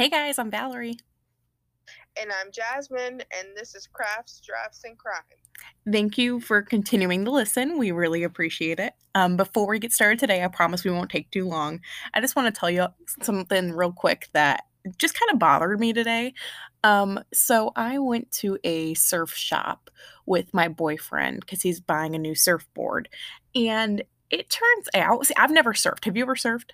Hey guys, I'm Valerie. And I'm Jasmine, and this is Crafts, Drafts, and Crime. Thank you for continuing to listen. We really appreciate it. Um, before we get started today, I promise we won't take too long. I just want to tell you something real quick that just kind of bothered me today. Um, so I went to a surf shop with my boyfriend because he's buying a new surfboard. And it turns out, see, I've never surfed. Have you ever surfed?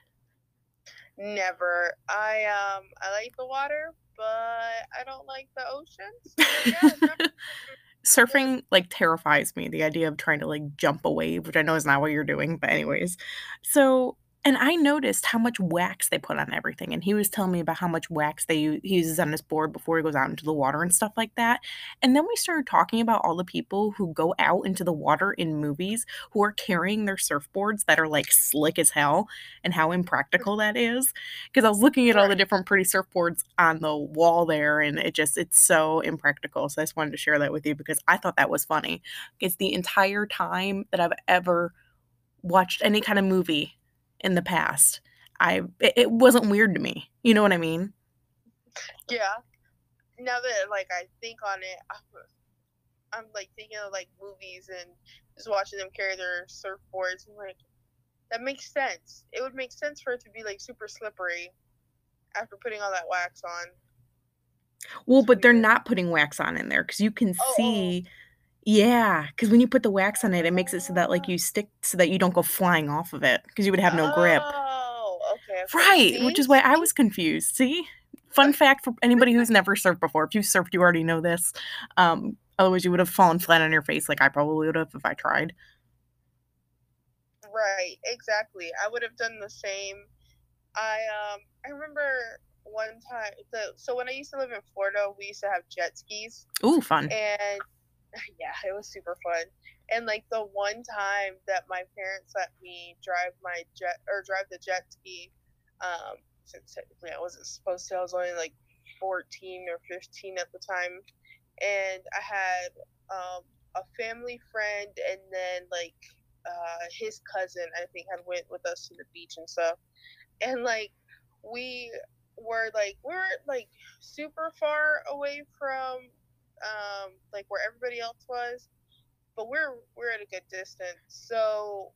Never. I um I like the water, but I don't like the ocean. So yeah, Surfing like terrifies me. The idea of trying to like jump a wave, which I know is not what you're doing, but anyways. So and I noticed how much wax they put on everything, and he was telling me about how much wax they u- he uses on his board before he goes out into the water and stuff like that. And then we started talking about all the people who go out into the water in movies who are carrying their surfboards that are like slick as hell, and how impractical that is. Because I was looking at all the different pretty surfboards on the wall there, and it just it's so impractical. So I just wanted to share that with you because I thought that was funny. It's the entire time that I've ever watched any kind of movie in the past. I it, wasn't weird to me. You know what I mean? yeah. Now that like I think on it, I'm, I'm like thinking of like movies and just watching them carry their surfboards. And like that makes sense. It would make sense for it to be like super slippery after putting all that wax on. Well, It's but they're not putting wax on in there because you can Oh, oh. See. Yeah, because when you put the wax on it, it makes it so that like you stick so that you don't go flying off of it because you would have no grip. Oh, okay. okay. Right, which is why I was confused. See? Fun fact for anybody who's never surfed before. If you surfed, you already know this. Um, otherwise you would have fallen flat on your face like I probably would have if I tried. Right, exactly. I would have done the same. I um I remember one time the so when I used to live in Florida, we used to have jet skis Ooh, fun. and yeah, it was super fun. And like the one time that my parents let me drive my jet or drive the jet ski, um, since technically I wasn't supposed to, I was only like 14 or 15 at the time, and I had um, a family friend and then like uh, his cousin I think had went with us to the beach and stuff, and like we were like we weren't like super far away from um like where everybody else was but we're we're at a good distance. So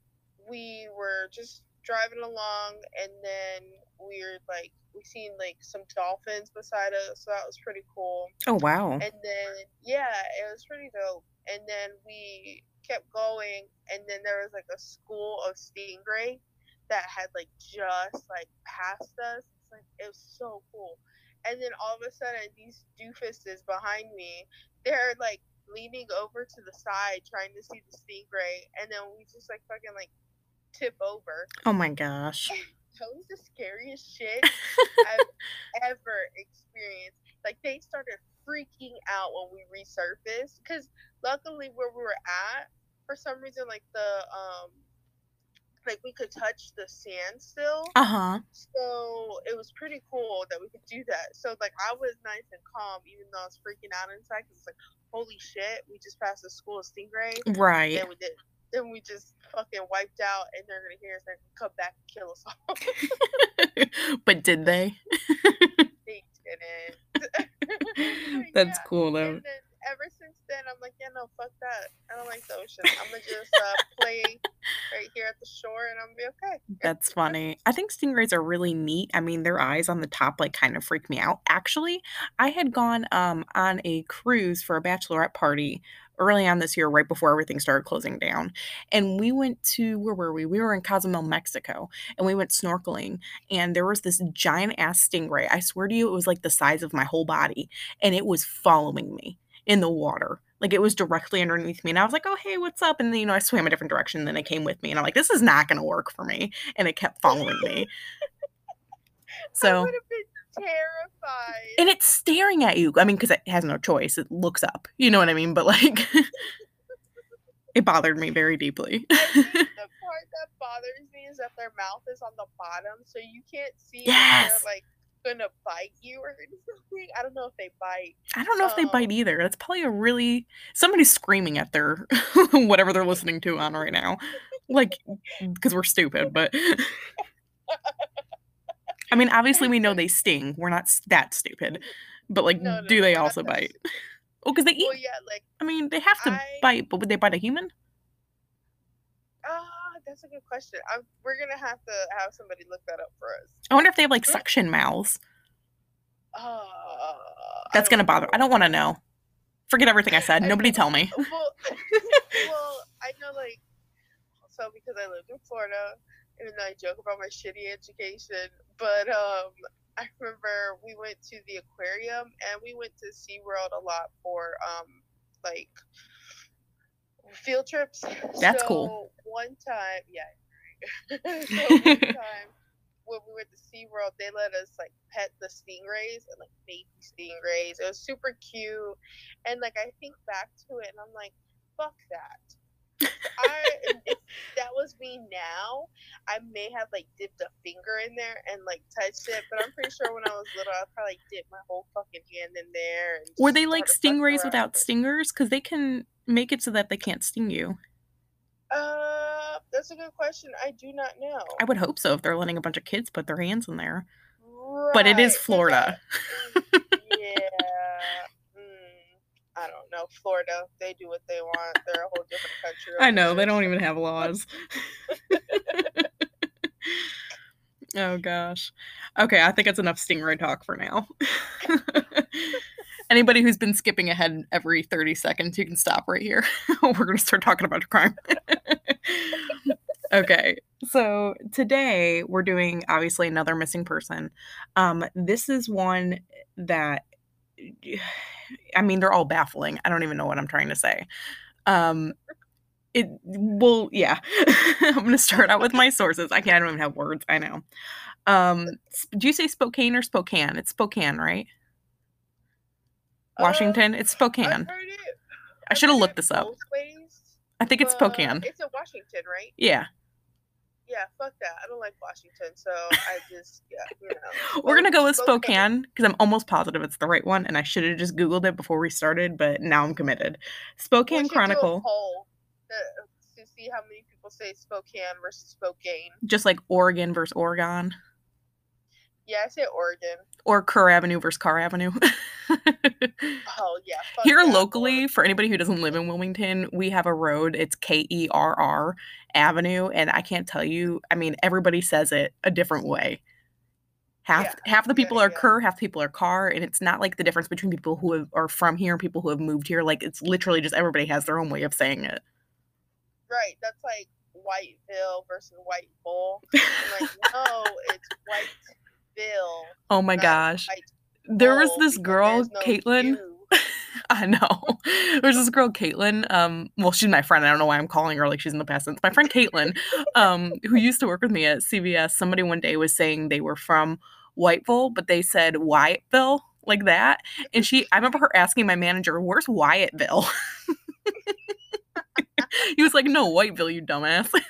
we were just driving along and then we were like we seen like some dolphins beside us so that was pretty cool. Oh wow. and then yeah it was pretty dope. And then we kept going and then there was like a school of stingray that had like just like passed us. It's like it was so cool and then all of a sudden these doofuses behind me they're like leaning over to the side trying to see the stingray and then we just like fucking like tip over Oh my gosh. that was the scariest shit I've ever experienced. Like they started freaking out when we resurfaced because luckily where we were at, for some reason, like the um, like we could touch the sand still. Uh huh. So it was pretty cool that we could do that. So like I was nice and calm even though I was freaking out inside because it's like holy shit, we just passed the school of stingray. Right. Then we did. Then we just fucking wiped out, and they're gonna hear us and come back and kill us all. but did they? they didn't. That's Yeah. cool though. Ever since then, I'm like, yeah, no, fuck that. I don't like the ocean. I'm gonna just uh, play right here at the shore, and I'm gonna be okay. That's funny. I think stingrays are really neat. I mean, their eyes on the top like kind of freak me out. Actually, I had gone um on a cruise for a bachelorette party early on this year, right before everything started closing down. And we went to where were we? We were in Cozumel, Mexico, and we went snorkeling. And there was this giant ass stingray. I swear to you, it was like the size of my whole body, and it was following me in the water. Like it was directly underneath me. And I was like, oh, hey, what's up? And then, you know, I swam a different direction. And then it came with me. And I'm like, this is not going to work for me. And it kept following me. So I would have been terrified. and it's staring at you. I mean, because it has no choice. It looks up. You know what I mean? But like, it bothered me very deeply. I the part that bothers me is that their mouth is on the bottom, so you can't see Yes. like gonna bite you or something. I don't know if they bite. I don't know if they Um, bite either. That's probably a really somebody's screaming at their whatever they're listening to on right now. Like because we're stupid, but I mean, obviously we know they sting. We're not that stupid. But like, No, no, do no, they also bite? Oh, because they eat. Well, yeah, like I mean, they have to I- bite, but would they bite a human? That's a good question. I'm, we're gonna have to have somebody look that up for us. I wonder if they have like suction mouths. Uh, That's gonna bother. I don't want to know. Forget everything I said. I Nobody know. tell me. Well, well, I know like so because I lived in Florida, even though I joke about my shitty education, but um, I remember we went to the aquarium and we went to SeaWorld a lot for um, like field trips. That's so cool. One time, yeah. so one time when we went to SeaWorld, they let us like pet the stingrays and like baby stingrays. It was super cute. And like I think back to it and I'm like, fuck that. I if that was me now, I may have like dipped a finger in there and like touched it, but I'm pretty sure when I was little I probably dipped my whole fucking hand in there and Were they like stingrays without stingers? Because they can make it so that they can't sting you. Uh that's a good question. I do not know. I would hope so if they're letting a bunch of kids put their hands in there. But it is Right, Florida. I- yeah. Mm, I don't know. Florida, they do what they want. They're a whole different country. I know, they don't even have laws. oh gosh. Okay, I think it's enough stingray talk for now. Anybody who's been skipping ahead every 30 seconds, you can stop right here. We're going to start talking about crime. okay, so today we're doing obviously another missing person. Um, this is one that, I mean, they're all baffling. I don't even know what I'm trying to say. Um, it well, yeah. I'm gonna start out with my sources. I can't. I don't even have words. I know. Um, do you say Spokane or Spokane? It's Spokane, right? Uh, Washington. It's Spokane. it. I should have looked this up. ways, I think it's Spokane. It's in Washington, right? Yeah, Yeah, fuck that. I don't like Washington, so I just yeah, you know. we're gonna go with Spokane. Because I'm almost positive it's the right one, and I should have just googled it before we started, but now I'm committed. Spokane do a Chronicle, poll to, to see how many people say Spokane versus Spokane. just like Oregon versus Oregon, Yeah, I say Oregon. or Kerr Avenue versus Carr Avenue. Oh yeah. fuck Here locally, for anybody who doesn't live in Wilmington, we have a road. It's K E R R Avenue, and I can't tell you. I mean, everybody says it a different way. Half Yeah, half the yeah, people are yeah. Kerr, half the people are Carr, and it's not like the difference between people who have, are from here and people who have moved here. Like it's literally just everybody has their own way of saying it. Right, that's like Whiteville versus White Bull. I'm like, no, it's Whiteville. Oh my gosh, there was this girl, no Caitlin. I know. There's this girl, Caitlin. Um, well, she's my friend. I don't know why I'm calling her like she's in the past tense. My friend Caitlin, um, who used to work with me at CVS. Somebody one day was saying they were from Whiteville, but they said Wyattville like that. And she, I remember her asking my manager, "Where's Wyattville?" he was like, "No, Whiteville, you dumbass."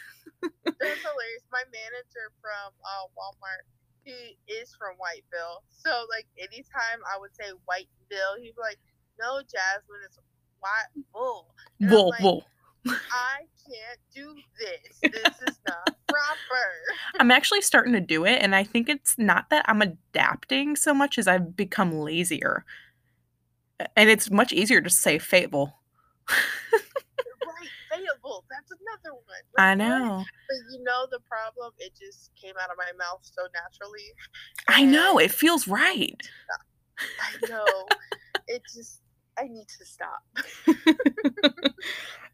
Was hilarious. My manager from uh, Walmart, he is from Whiteville. So like anytime I would say Whiteville, he'd be like, "No, Jasmine, it's White Bull." And Bull, like, bull. I can't do this. This is not proper. I'm actually starting to do it, and I think it's not that I'm adapting so much as I've become lazier. And it's much easier to say right, Fayetteville. That's another one. Like, I what? know. But you know the problem? It just came out of my mouth so naturally. I know. It feels right. I know. it just. I need to stop.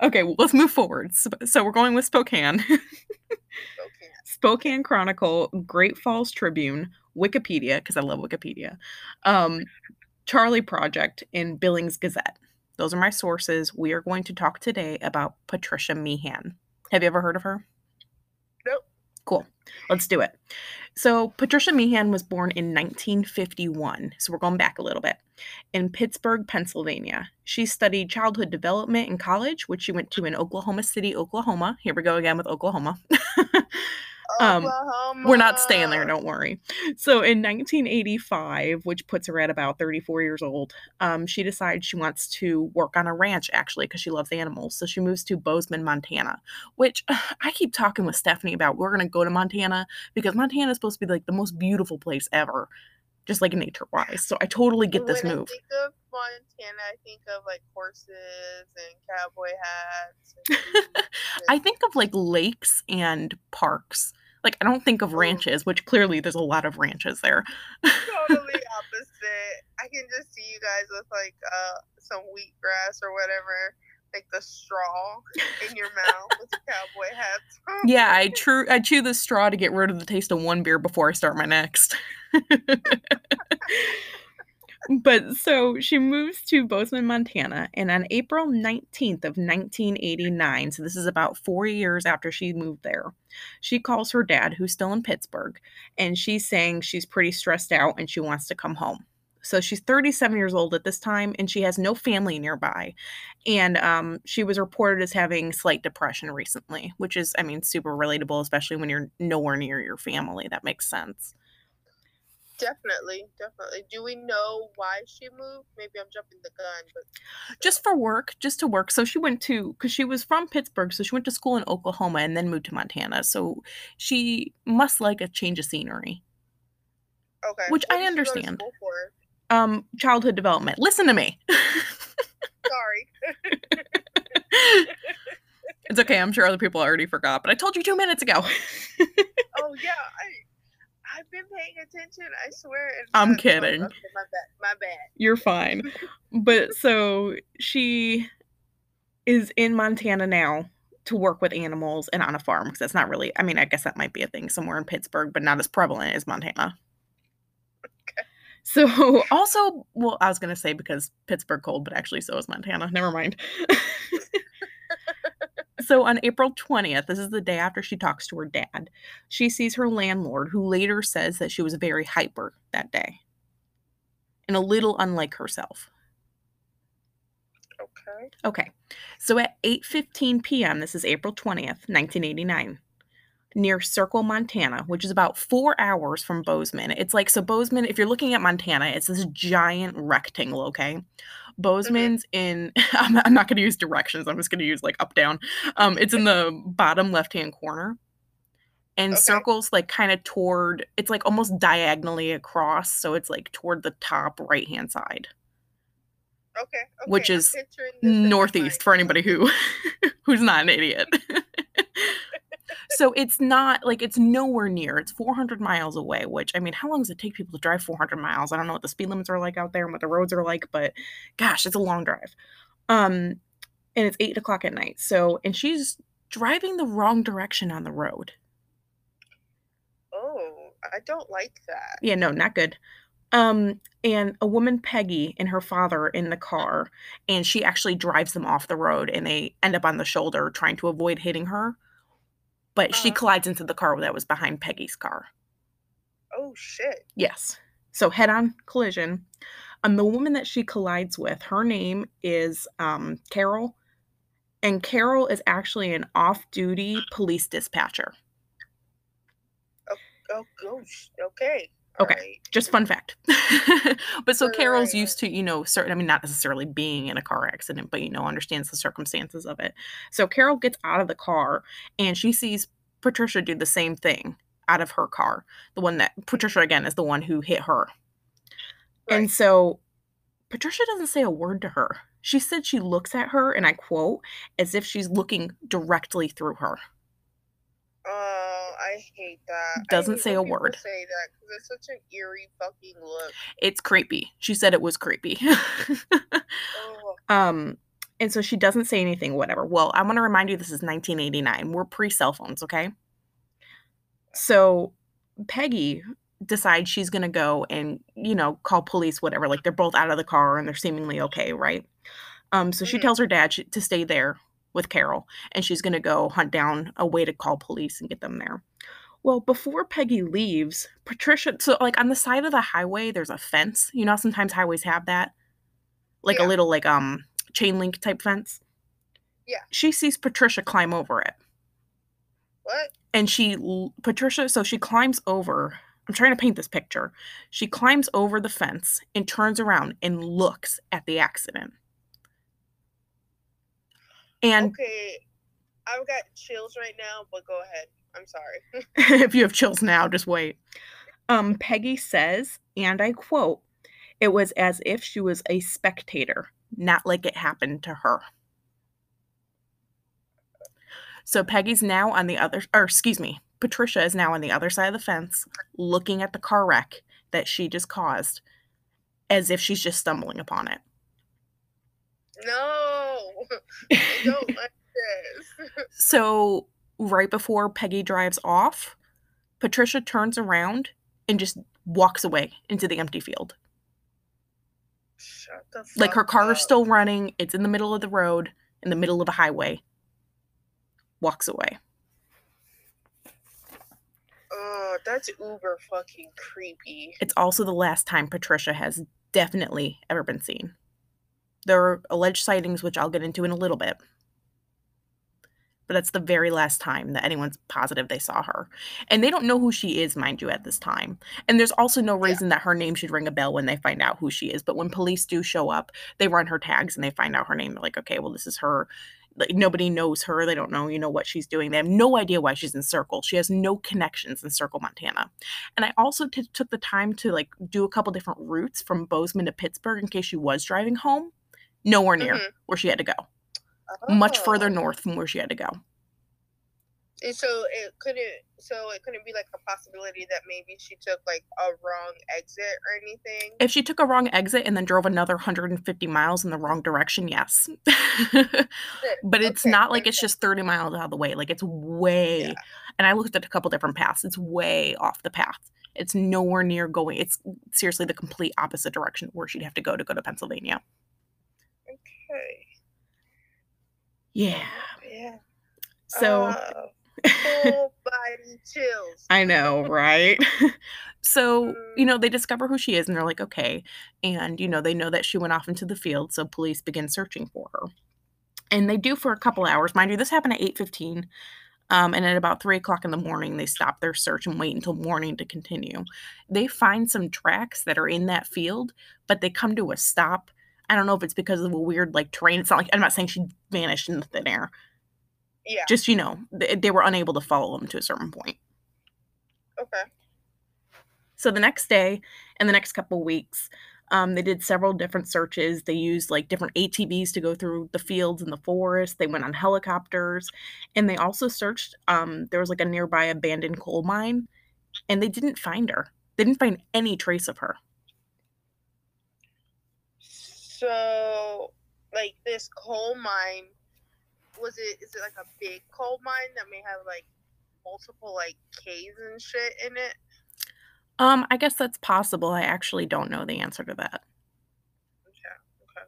Okay, well, let's move forward. So, we're going with Spokane. Okay. Spokane Chronicle, Great Falls Tribune, Wikipedia, because I love Wikipedia, um, Charlie Project, and Billings Gazette. Those are my sources. We are going to talk today about Patricia Meehan. Have you ever heard of her? Cool. Let's do it. So, Patricia Meehan was born in 1951. So, we're going back a little bit in Pittsburgh, Pennsylvania. She studied childhood development in college, which she went to in Oklahoma City, Oklahoma. Here we go again with Oklahoma. Um, we're not staying there, don't worry. So in 1985, which puts her at about 34 years old, um, she decides she wants to work on a ranch actually because she loves animals. So she moves to Bozeman, Montana, which I keep talking with Stephanie about. We're going to go to Montana because Montana is supposed to be like the most beautiful place ever, just like nature wise. So I totally get this when move. I think of Montana, I think of like horses and cowboy hats. And I think of like lakes and parks. Like I don't think of ranches, which clearly there's a lot of ranches there. totally opposite. I can just see you guys with like uh some wheatgrass or whatever, like the straw in your mouth with the cowboy hats. Yeah, I chew I chew this straw to get rid of the taste of one beer before I start my next. but so she moves to Bozeman, Montana, and on April 19th of 1989, so this is about 4 years after she moved there. She calls her dad who's still in Pittsburgh, and she's saying she's pretty stressed out and she wants to come home. So she's 37 years old at this time and she has no family nearby. And um, she was reported as having slight depression recently, which is, I mean, super relatable, especially when you're nowhere near your family. That makes sense. Definitely, definitely. Do we know why she moved? Maybe I'm jumping the gun, but Just for work, just to work. So she went to, because she was from Pittsburgh, so she went to school in Oklahoma and then moved to Montana. So she must like a change of scenery. okay. Which What I did she go to understand. Um, childhood development. Listen to me. Sorry. it's okay. I'm sure other people already forgot, but I told you two minutes ago. Oh yeah, I I've been paying attention. I swear. I'm not- oh, kidding. okay, my bad. My bad. You're fine. But so she is in Montana now to work with animals and on a farm because that's not really, I mean, I guess that might be a thing somewhere in Pittsburgh, but not as prevalent as Montana. So also, well, I was going to say because Pittsburgh cold, but actually so is Montana. Never mind. so on April 20th, this is the day after she talks to her dad, she sees her landlord who later says that she was very hyper that day and a little unlike herself. Okay. Okay. So at 8:15 p.m., this is April 20th, 1989, near Circle, Montana, which is about 4 hours from Bozeman. It's like so Bozeman, if you're looking at Montana, it's this giant rectangle, okay? Bozeman's in I'm, I'm not going to use directions. I'm just going to use like up down. Um it's in the bottom left-hand corner. And Okay. circles like kind of toward it's like almost diagonally across, so it's like toward the top right-hand side Okay. okay. Which is picturing this in my northeast for anybody who who's not an idiot. so it's not like it's nowhere near. It's 400 miles away, which I mean, how long does it take people to drive 400 miles? I don't know what the speed limits are like out there and what the roads are like, but gosh, it's a long drive. Um, and it's eight o'clock at night. So, and she's driving the wrong direction on the road. Oh, I don't like that. Yeah, no, not good. Um, and a woman, Peggy, and her father in the car, and she actually drives them off the road and they end up on the shoulder trying to avoid hitting her. But she Uh-huh. collides into the car that was behind Peggy's car. Oh shit. Yes. So head on collision. And the woman that she collides with, her name is um, Carol. And Carol is actually an off duty police dispatcher. Oh gosh. Okay. Okay. Alright. just fun fact. but so Right, Carol's right, used to, you know, certain, I mean, not necessarily being in a car accident, but, you know, understands the circumstances of it. So Carol gets out of the car and she sees Patricia do the same thing out of her car. The one that Patricia, again, is the one who hit her. And so Patricia doesn't say a word to her. She said she looks at her, and I quote, as if she's looking directly through her. I hate that. Doesn't hate say a word. Say that because it's such an eerie fucking look. It's creepy. She said it was creepy. Oh, Um, and so she doesn't say anything, whatever. Well, I want to remind you this is 1989. We're pre cell phones, okay? So Peggy decides she's going to go and, you know, call police, whatever. Like they're both out of the car and they're seemingly okay, right? Um, so she Mhm. tells her dad sh- to stay there with Carol and she's going to go hunt down a way to call police and get them there. Well, before Peggy leaves, Patricia, so like on the side of the highway, there's a fence. You know, sometimes highways have that like a little like um chain link type fence. Yeah. She sees Patricia climb over it. What? And she, Patricia, so she climbs over. I'm trying to paint this picture. She climbs over the fence and turns around and looks at the accident. And Okay, I've got chills right now, but go ahead. I'm sorry. if you have chills now, just wait. Um, Peggy says, and I quote, it was as if she was a spectator, not like it happened to her. So Peggy's now on the other, or excuse me, Patricia is now on the other side of the fence looking at the car wreck that she just caused as if she's just stumbling upon it. No, I don't like this. So, right before Peggy drives off, Patricia turns around and just walks away into the empty field. Shut the fuck Like her car is still running, it's in the middle of the road, in the middle of a highway. Walks away. Oh, that's uber fucking creepy. It's also the last time Patricia has definitely ever been seen. There are alleged sightings, which I'll get into in a little bit. But that's the very last time that anyone's positive they saw her. And they don't know who she is, mind you, at this time. And there's also no reason that her name should ring a bell when they find out who she is. But when police do show up, they run her tags and they find out her name. They're like, okay, well, this is her. Like, nobody knows her. They don't know, you know, what she's doing. They have no idea why she's in Circle. She has no connections in Circle, Montana. And I also t- took the time to like do a couple different routes from Bozeman to Pittsburgh in case she was driving home. Nowhere near Mhm. where she had to go. Much further Oh. north from where she had to go. And so it couldn't. So it couldn't be like a possibility that maybe she took like a wrong exit or anything. If she took a wrong exit and then drove another 150 miles in the wrong direction, yes. but it's Okay, not like it's just 30 miles out of the way. Like it's way, Yeah. and I looked at a couple different paths. It's way off the path. It's nowhere near going. It's seriously the complete opposite direction where she'd have to go to go to Pennsylvania. Yeah. Yeah. So. Oh, full body chills. I know, right? so, you Mm. know, they discover who she is and they're like, okay. And, you know, they know that she went off into the field, so police begin searching for her. And they do for a couple hours. Mind you, this happened at 8.15. Um, and at about 3 o'clock in the morning, they stop their search and wait until morning to continue. They find some tracks that are in that field, but they come to a stop. I don't know if it's because of a weird, like, terrain. It's not like, I'm not saying she vanished in the thin air. Yeah. Just, you know, they, they were unable to follow them to a certain point. Okay. So the next day and the next couple weeks, um, they did several different searches. They used like different ATVs to go through the fields and the forest. They went on helicopters, and they also searched. Um, there was like a nearby abandoned coal mine, and they didn't find her. They didn't find any trace of her. So, like this coal mine, was it? Is it like a big coal mine that may have like multiple like caves and shit in it? Um, I guess that's possible. I actually don't know the answer to that. Okay. Okay.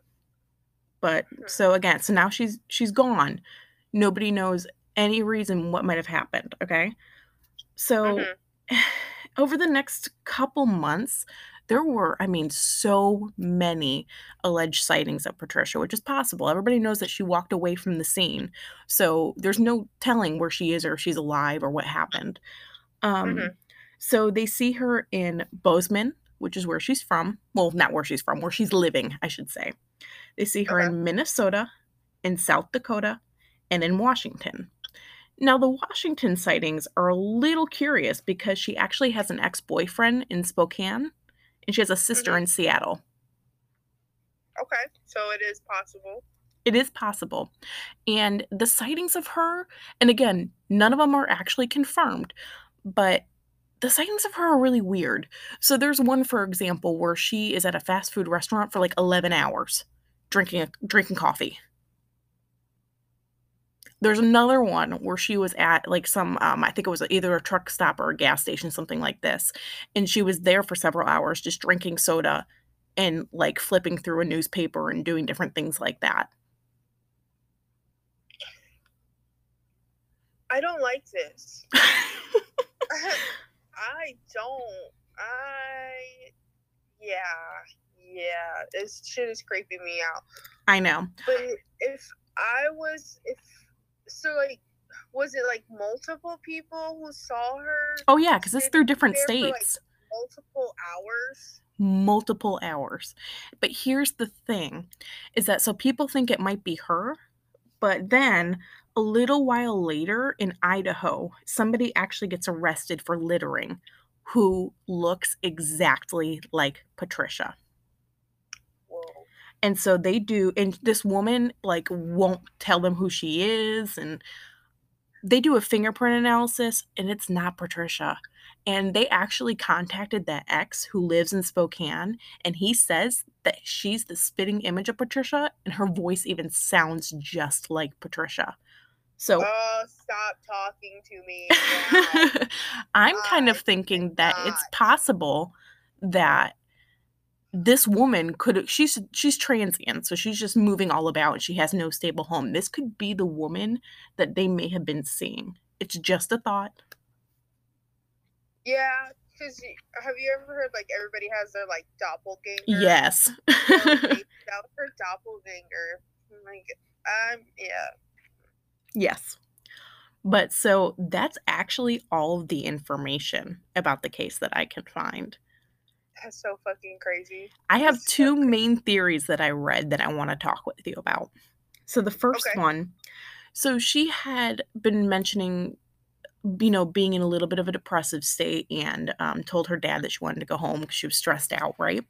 But so again, so now she's she's gone. Nobody knows any reason what might have happened. Okay, so. Mhm. over the next couple months, there were, I mean, so many alleged sightings of Patricia, which is possible. Everybody knows that she walked away from the scene. So there's no telling where she is or if she's alive or what happened. Um, Mhm. So they see her in Bozeman, which is where she's from. Well, not where she's from, where she's living, I should say. They see her in Minnesota, in South Dakota, and in Washington. Now, the Washington sightings are a little curious because she actually has an ex boyfriend in Spokane and she has a sister Mhm. in Seattle. Okay. So it is possible. It is possible. And the sightings of her, and again, none of them are actually confirmed, but the sightings of her are really weird. So there's one, for example, where she is at a fast food restaurant for like 11 hours drinking a, drinking coffee. There's another one where she was at like some, um, I think it was either a truck stop or a gas station, something like this. And she was there for several hours just drinking soda and like flipping through a newspaper and doing different things like that. I don't like this. I don't. I. Yeah. Yeah. This shit is creeping me out. I know. But if I was, if so, like, was it like multiple people who saw her? Oh yeah, because it's through different for, like, states. multiple hours? multiple hours. But here's the thing is that so people think it might be her, but then a little while later in Idaho, somebody actually gets arrested for littering who looks exactly like Patricia. And so they do and this woman like won't tell them who she is and they do a fingerprint analysis and it's not Patricia. And they actually contacted that ex who lives in Spokane and he says that she's the spitting image of Patricia and her voice even sounds just like Patricia. So Oh, stop talking to me. I'm kind of thinking that it's possible that this woman could she's she's transient so she's just moving all about. She has no stable home. This could be the woman that they may have been seeing. It's just a thought. Yeah, because have you ever heard like everybody has their like doppelganger? yes. Maybe that was her doppelganger. Like, um, yeah. yes. But so that's actually all of the information about the case that i can find That's so fucking crazy. I have That's two crazy. main theories that I read that I want to talk with you about. So the first Okay. one, so she had been mentioning, you know, being in a little bit of a depressive state and um, told her dad that she wanted to go home because she was stressed out, right?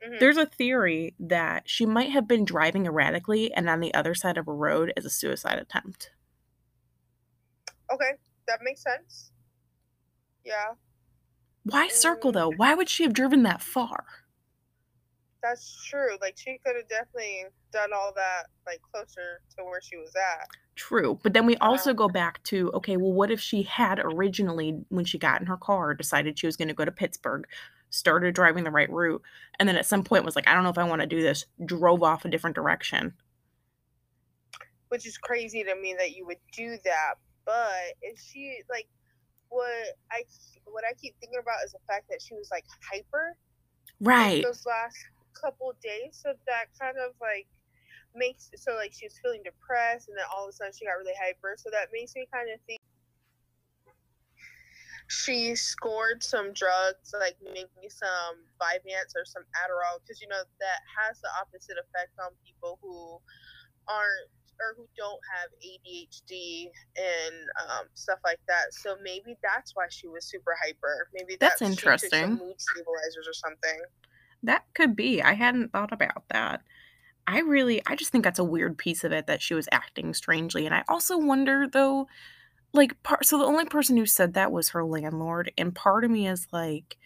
Mhm. There's a theory that she might have been driving erratically and on the other side of a road as a suicide attempt. Okay, that makes sense. Yeah, Why circle though? Why would she have driven that far? that's true. Like she could have definitely done all that like closer to where she was at. True. But then we also Um, go back to okay, well, what if she had originally, when she got in her car, decided she was going to go to Pittsburgh, started driving the right route, and then at some point was like, I don't know if I want to do this, drove off a different direction. which is crazy to me that you would do that. But is she like what I what I keep thinking about is the fact that she was like hyper Right. those last couple days, so that kind of like makes so like she was feeling depressed, and then all of a sudden she got really hyper. So that makes me kind of think she scored some drugs, like maybe some Vyvanse or some Adderall, because you know that has the opposite effect on people who aren't or who don't have ADHD and um, stuff like that. So maybe that's why she was super hyper. Maybe That's that's, she took some interesting. mood stabilizers or something. That could be. I hadn't thought about that. I really, I just think that's a weird piece of it that she was acting strangely. And I also wonder, though, like, part, so the only person who said that was her landlord. And part of me is like,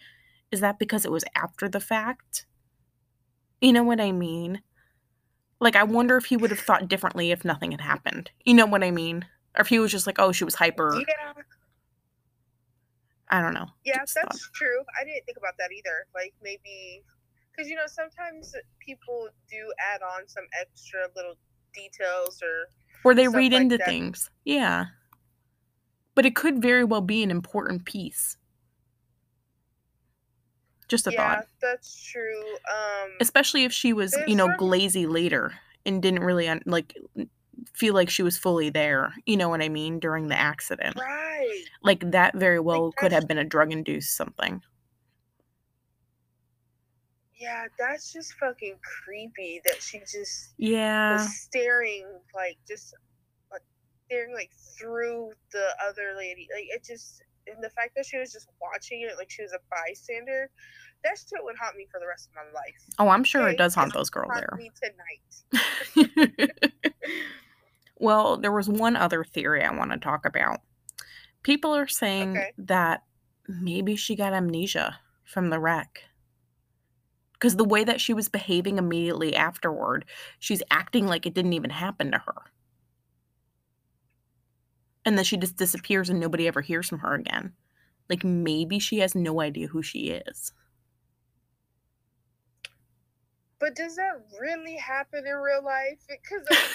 is that because it was after the fact? You know what I mean? Like, I wonder if he would have thought differently if nothing had happened. You know what I mean? Or if he was just like, oh, she was hyper. Yeah, I don't know. yeah, that's thought. true. I didn't think about that either. Like maybe because you know sometimes people do add on some extra little details or Or they read like into that. things. Yeah. But it could very well be an important piece. Just a yeah, thought. that's true. Um, Especially if she was, you know, some- glazy later and didn't really un- like feel like she was fully there. You know what I mean? During the accident. right. Like that very well could have been a drug induced something. Yeah, that's just fucking creepy that she just Yeah. was staring like just like staring like through the other lady. Like it just and the fact that she was just watching it like she was a bystander, that shit would haunt me for the rest of my life. Oh, I'm sure it does haunt those girls there. me tonight. well, there was one other theory I want to talk about. People are saying Okay. that maybe she got amnesia from the wreck. Because the way that she was behaving immediately afterward, she's acting like it didn't even happen to her. And then she just disappears and nobody ever hears from her again. Like maybe she has no idea who she is. But does that really happen in real life? Because like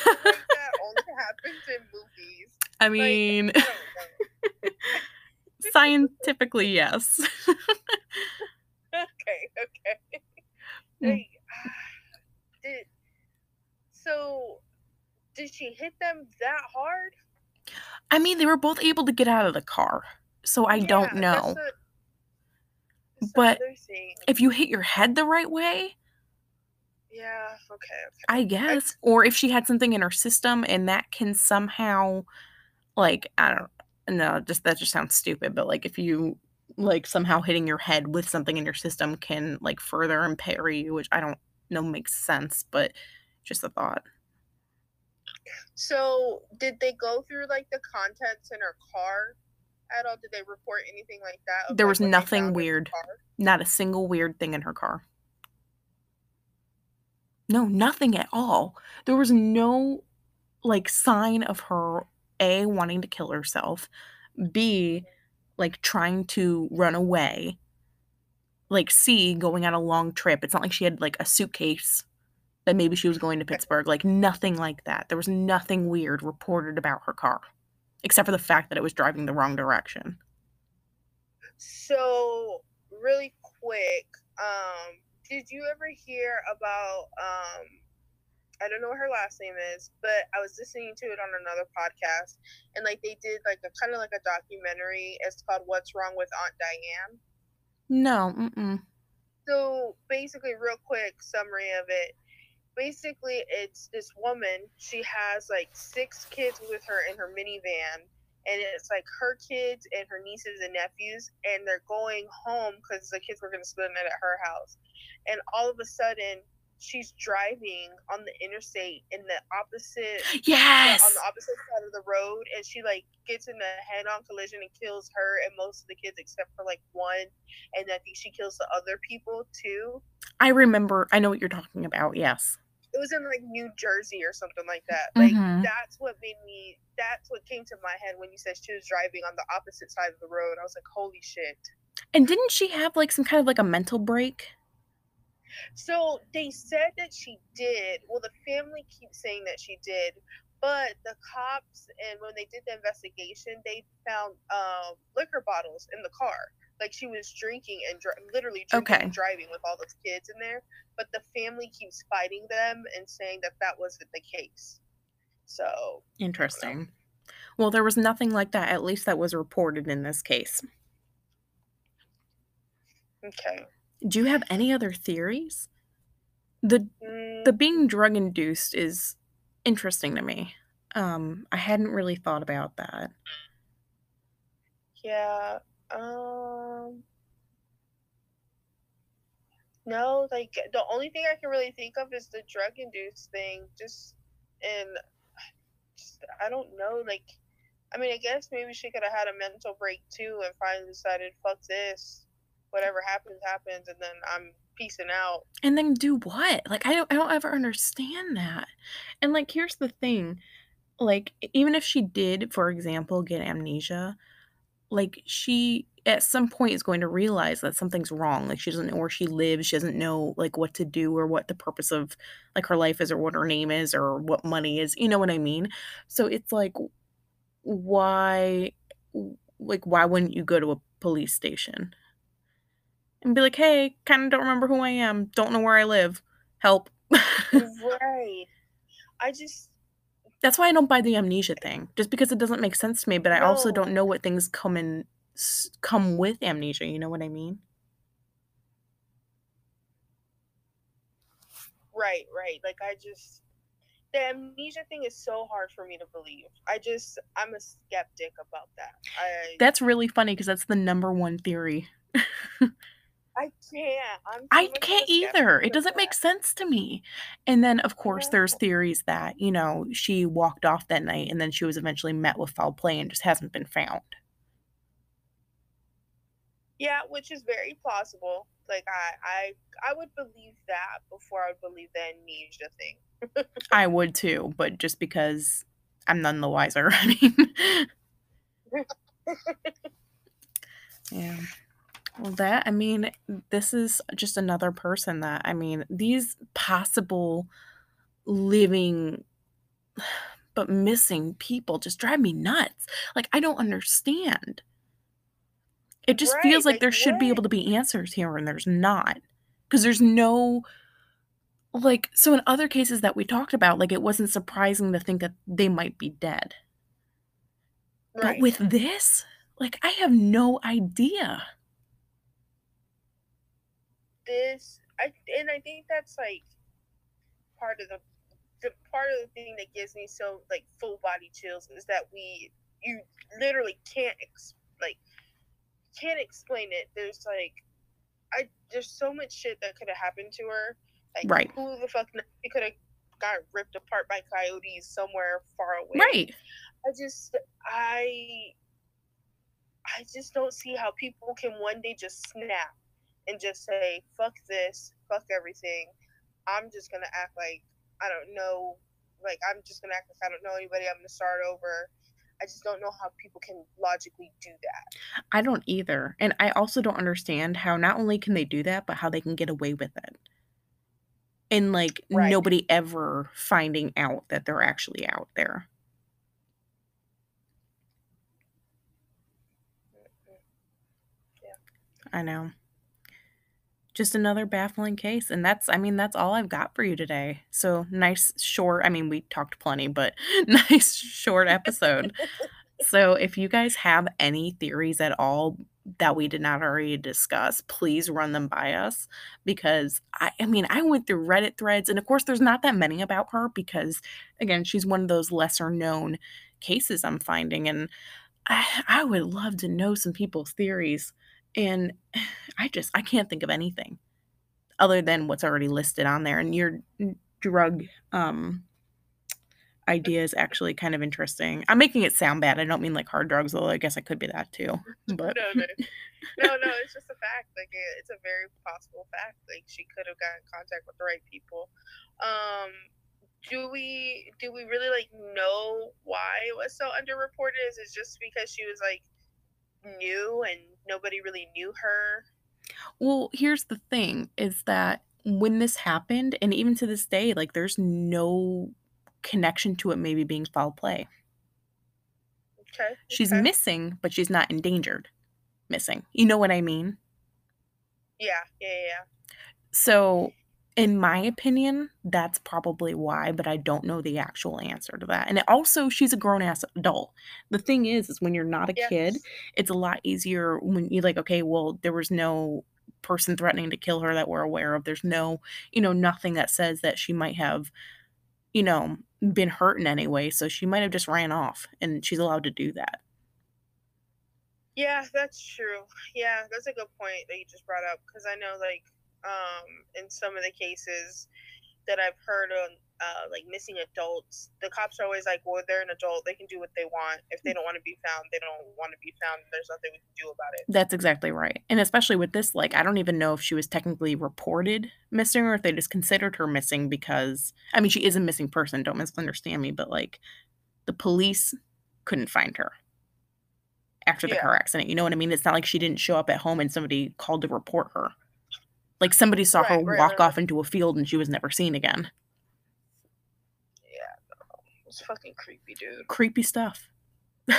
that only happens in movies. I Like, mean, I scientifically, yes. okay, okay. Mm. Like, did so? Did she hit them that hard? I mean, they were both able to get out of the car, so I Yeah, don't that's know. that's But if you hit your head the right way, Yeah, okay, okay. I guess. Or if she had something in her system and that can somehow, like, I don't know, just that just sounds stupid, but like if you like somehow hitting your head with something in your system can like further impair you, which I don't know makes sense, but just a thought. So, did they go through like the contents in her car at all? Did they report anything like that? There was nothing found in the weird. Not a single weird thing in her car. No, nothing at all. There was no like sign of her A wanting to kill herself, B like trying to run away, like C going on a long trip. It's not like she had like a suitcase that maybe she was going to Pittsburgh, like nothing like that. There was nothing weird reported about her car except for the fact that it was driving the wrong direction. So, really quick, um, did you ever hear about um I don't know what her last name is, but I was listening to it on another podcast and like they did like a kind of like a documentary. It's called What's Wrong with Aunt Diane. No, mm-mm. So basically, real quick summary of it. Basically, it's this woman. She has like six kids with her in her minivan, and it's like her kids and her nieces and nephews, and they're going home because the kids were going to spend the night at her house. And all of a sudden, she's driving on the interstate in the opposite Yes. on the opposite side of the road and she like gets in a head-on collision and kills her and most of the kids except for like one and i think she kills the other people too I remember. I know what you're talking about. Yes. It was in like new jersey or something like that like Mhm. that's what made me that's what came to my head when you said she was driving on the opposite side of the road i was like holy shit And didn't she have like some kind of like a mental break? So they said that she did. Well, the family keeps saying that she did, but the cops and when they did the investigation, they found um, liquor bottles in the car. Like she was drinking and dri- literally drinking Okay. and driving with all those kids in there. But the family keeps fighting them and saying that that wasn't the case. So Interesting. Well, there was nothing like that, at least that was reported in this case. okay. Do you have any other theories? The Mm, the being drug induced is interesting to me. Um, I hadn't really thought about that. yeah. Um. No, like the only thing I can really think of is the drug induced thing. Just and just, I don't know. Like, I mean, I guess maybe she could have had a mental break too and finally decided, fuck this. Whatever happens, happens, and then I'm peacing out. And then do what? Like I don't I don't ever understand that. And like here's the thing. Like even if she did, for example, get amnesia, like she at some point is going to realize that something's wrong. Like she doesn't know where she lives, she doesn't know like what to do or what the purpose of like her life is or what her name is or what money is. You know what I mean? So it's like why like why wouldn't you go to a police station and be like, "Hey, kind of don't remember who I am, don't know where I live. Help." right. I just That's why I don't buy the amnesia thing, just because it doesn't make sense to me, but I also don't know what things come in s- come with amnesia, you know what I mean? right, right. Like I just the amnesia thing is so hard for me to believe. I just I'm a skeptic about that. I That's really funny because that's the number one theory. I can't. I'm I much of a can't either. It doesn't make sense to me. And then, of course, there's theories that, you know, she walked off that night and then she was eventually met with foul play and just hasn't been found. Yeah, which is very plausible. Like I, I, I would believe that before I would believe the amnesia thing. I would too, but just because I'm none the wiser. I mean, yeah. Well, that, I mean, this is just another person that, I mean, these possible living but missing people just drive me nuts. Like, I don't understand. It just Right, feels like like there should be able to be answers here, and there's not. Because there's no, like, so in other cases that we talked about, like, it wasn't surprising to think that they might be dead. But with this, like I have no idea. This I and I think that's like part of the the part of the thing that gives me so like full body chills is that we you literally can't ex- like can't explain it. There's like I there's so much shit that could have happened to her. Like Right. who the fuck? She could have got ripped apart by coyotes somewhere far away. Right. I just I I just don't see how people can one day just snap and just say fuck this, fuck everything. I'm just gonna act like I don't know, like I'm just gonna act like I don't know anybody. I'm gonna start over. I just don't know how people can logically do that. I don't either. And I also don't understand how not only can they do that, but how they can get away with it. And like Right. nobody ever finding out that they're actually out there. Yeah. I know. Just another baffling case. And that's, I mean, that's all I've got for you today. So nice, short. I mean, we talked plenty, but nice, short episode. so if you guys have any theories at all that we did not already discuss, please run them by us because I, I mean, I went through Reddit threads, and of course, there's not that many about her because, again, she's one of those lesser known cases I'm finding. And I, I would love to know some people's theories. And I just I can't think of anything other than what's already listed on there. And your drug um idea is actually kind of interesting. I'm making it sound bad. I don't mean like hard drugs, although I guess I could be that too. But no, no, no, no. It's just a fact. Like it, it's a very possible fact. Like she could have gotten in contact with the right people. Um, do we do we really like know why it was so underreported? Is it just because she was like Mm. new and nobody really knew her? well, here's the thing is that when this happened, and even to this day, like there's no connection to it maybe being foul play. Okay, She's okay. missing, but she's not endangered. Missing. You know what I mean? yeah, yeah, yeah, yeah. So, in my opinion, that's probably why, but I don't know the actual answer to that. And it also, she's a grown ass adult. The thing is, is when you're not a kid, it's a lot easier when you're like, okay, well, there was no person threatening to kill her that we're aware of. There's no, you know, nothing that says that she might have, you know, been hurt in any way. So she might have just ran off and she's allowed to do that. Yeah, that's true. Yeah, that's a good point that you just brought up because I know, like, um, in some of the cases that I've heard on, uh, like missing adults, the cops are always like, "Well, they're an adult; they can do what they want. If they don't want to be found, they don't want to be found. There's nothing we can do about it." That's exactly right. And especially with this, like, I don't even know if she was technically reported missing or if they just considered her missing because, I mean, she is a missing person. Don't misunderstand me, but like, the police couldn't find her after the Yeah. car accident. You know what I mean? It's not like she didn't show up at home and somebody called to report her. Like, somebody saw her Right, right, walk right, off into a field and she was never seen again. Yeah, no, it's fucking creepy, dude. Creepy stuff.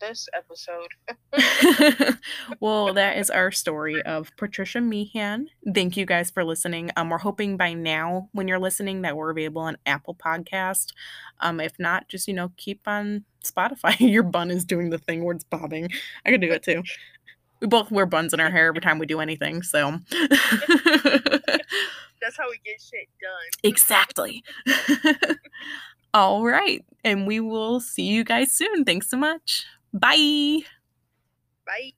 This episode. well, that is our story of Patricia Meehan. Thank you guys for listening. Um, we're hoping by now, when you're listening, that we're available on Apple Podcast. Um, if not, just you know, keep on Spotify. Your bun is doing the thing where it's bobbing. I could do it too. We both wear buns in our hair every time we do anything, so That's how we get shit done. exactly. All right, and we will see you guys soon. Thanks so much. Bye. Bye.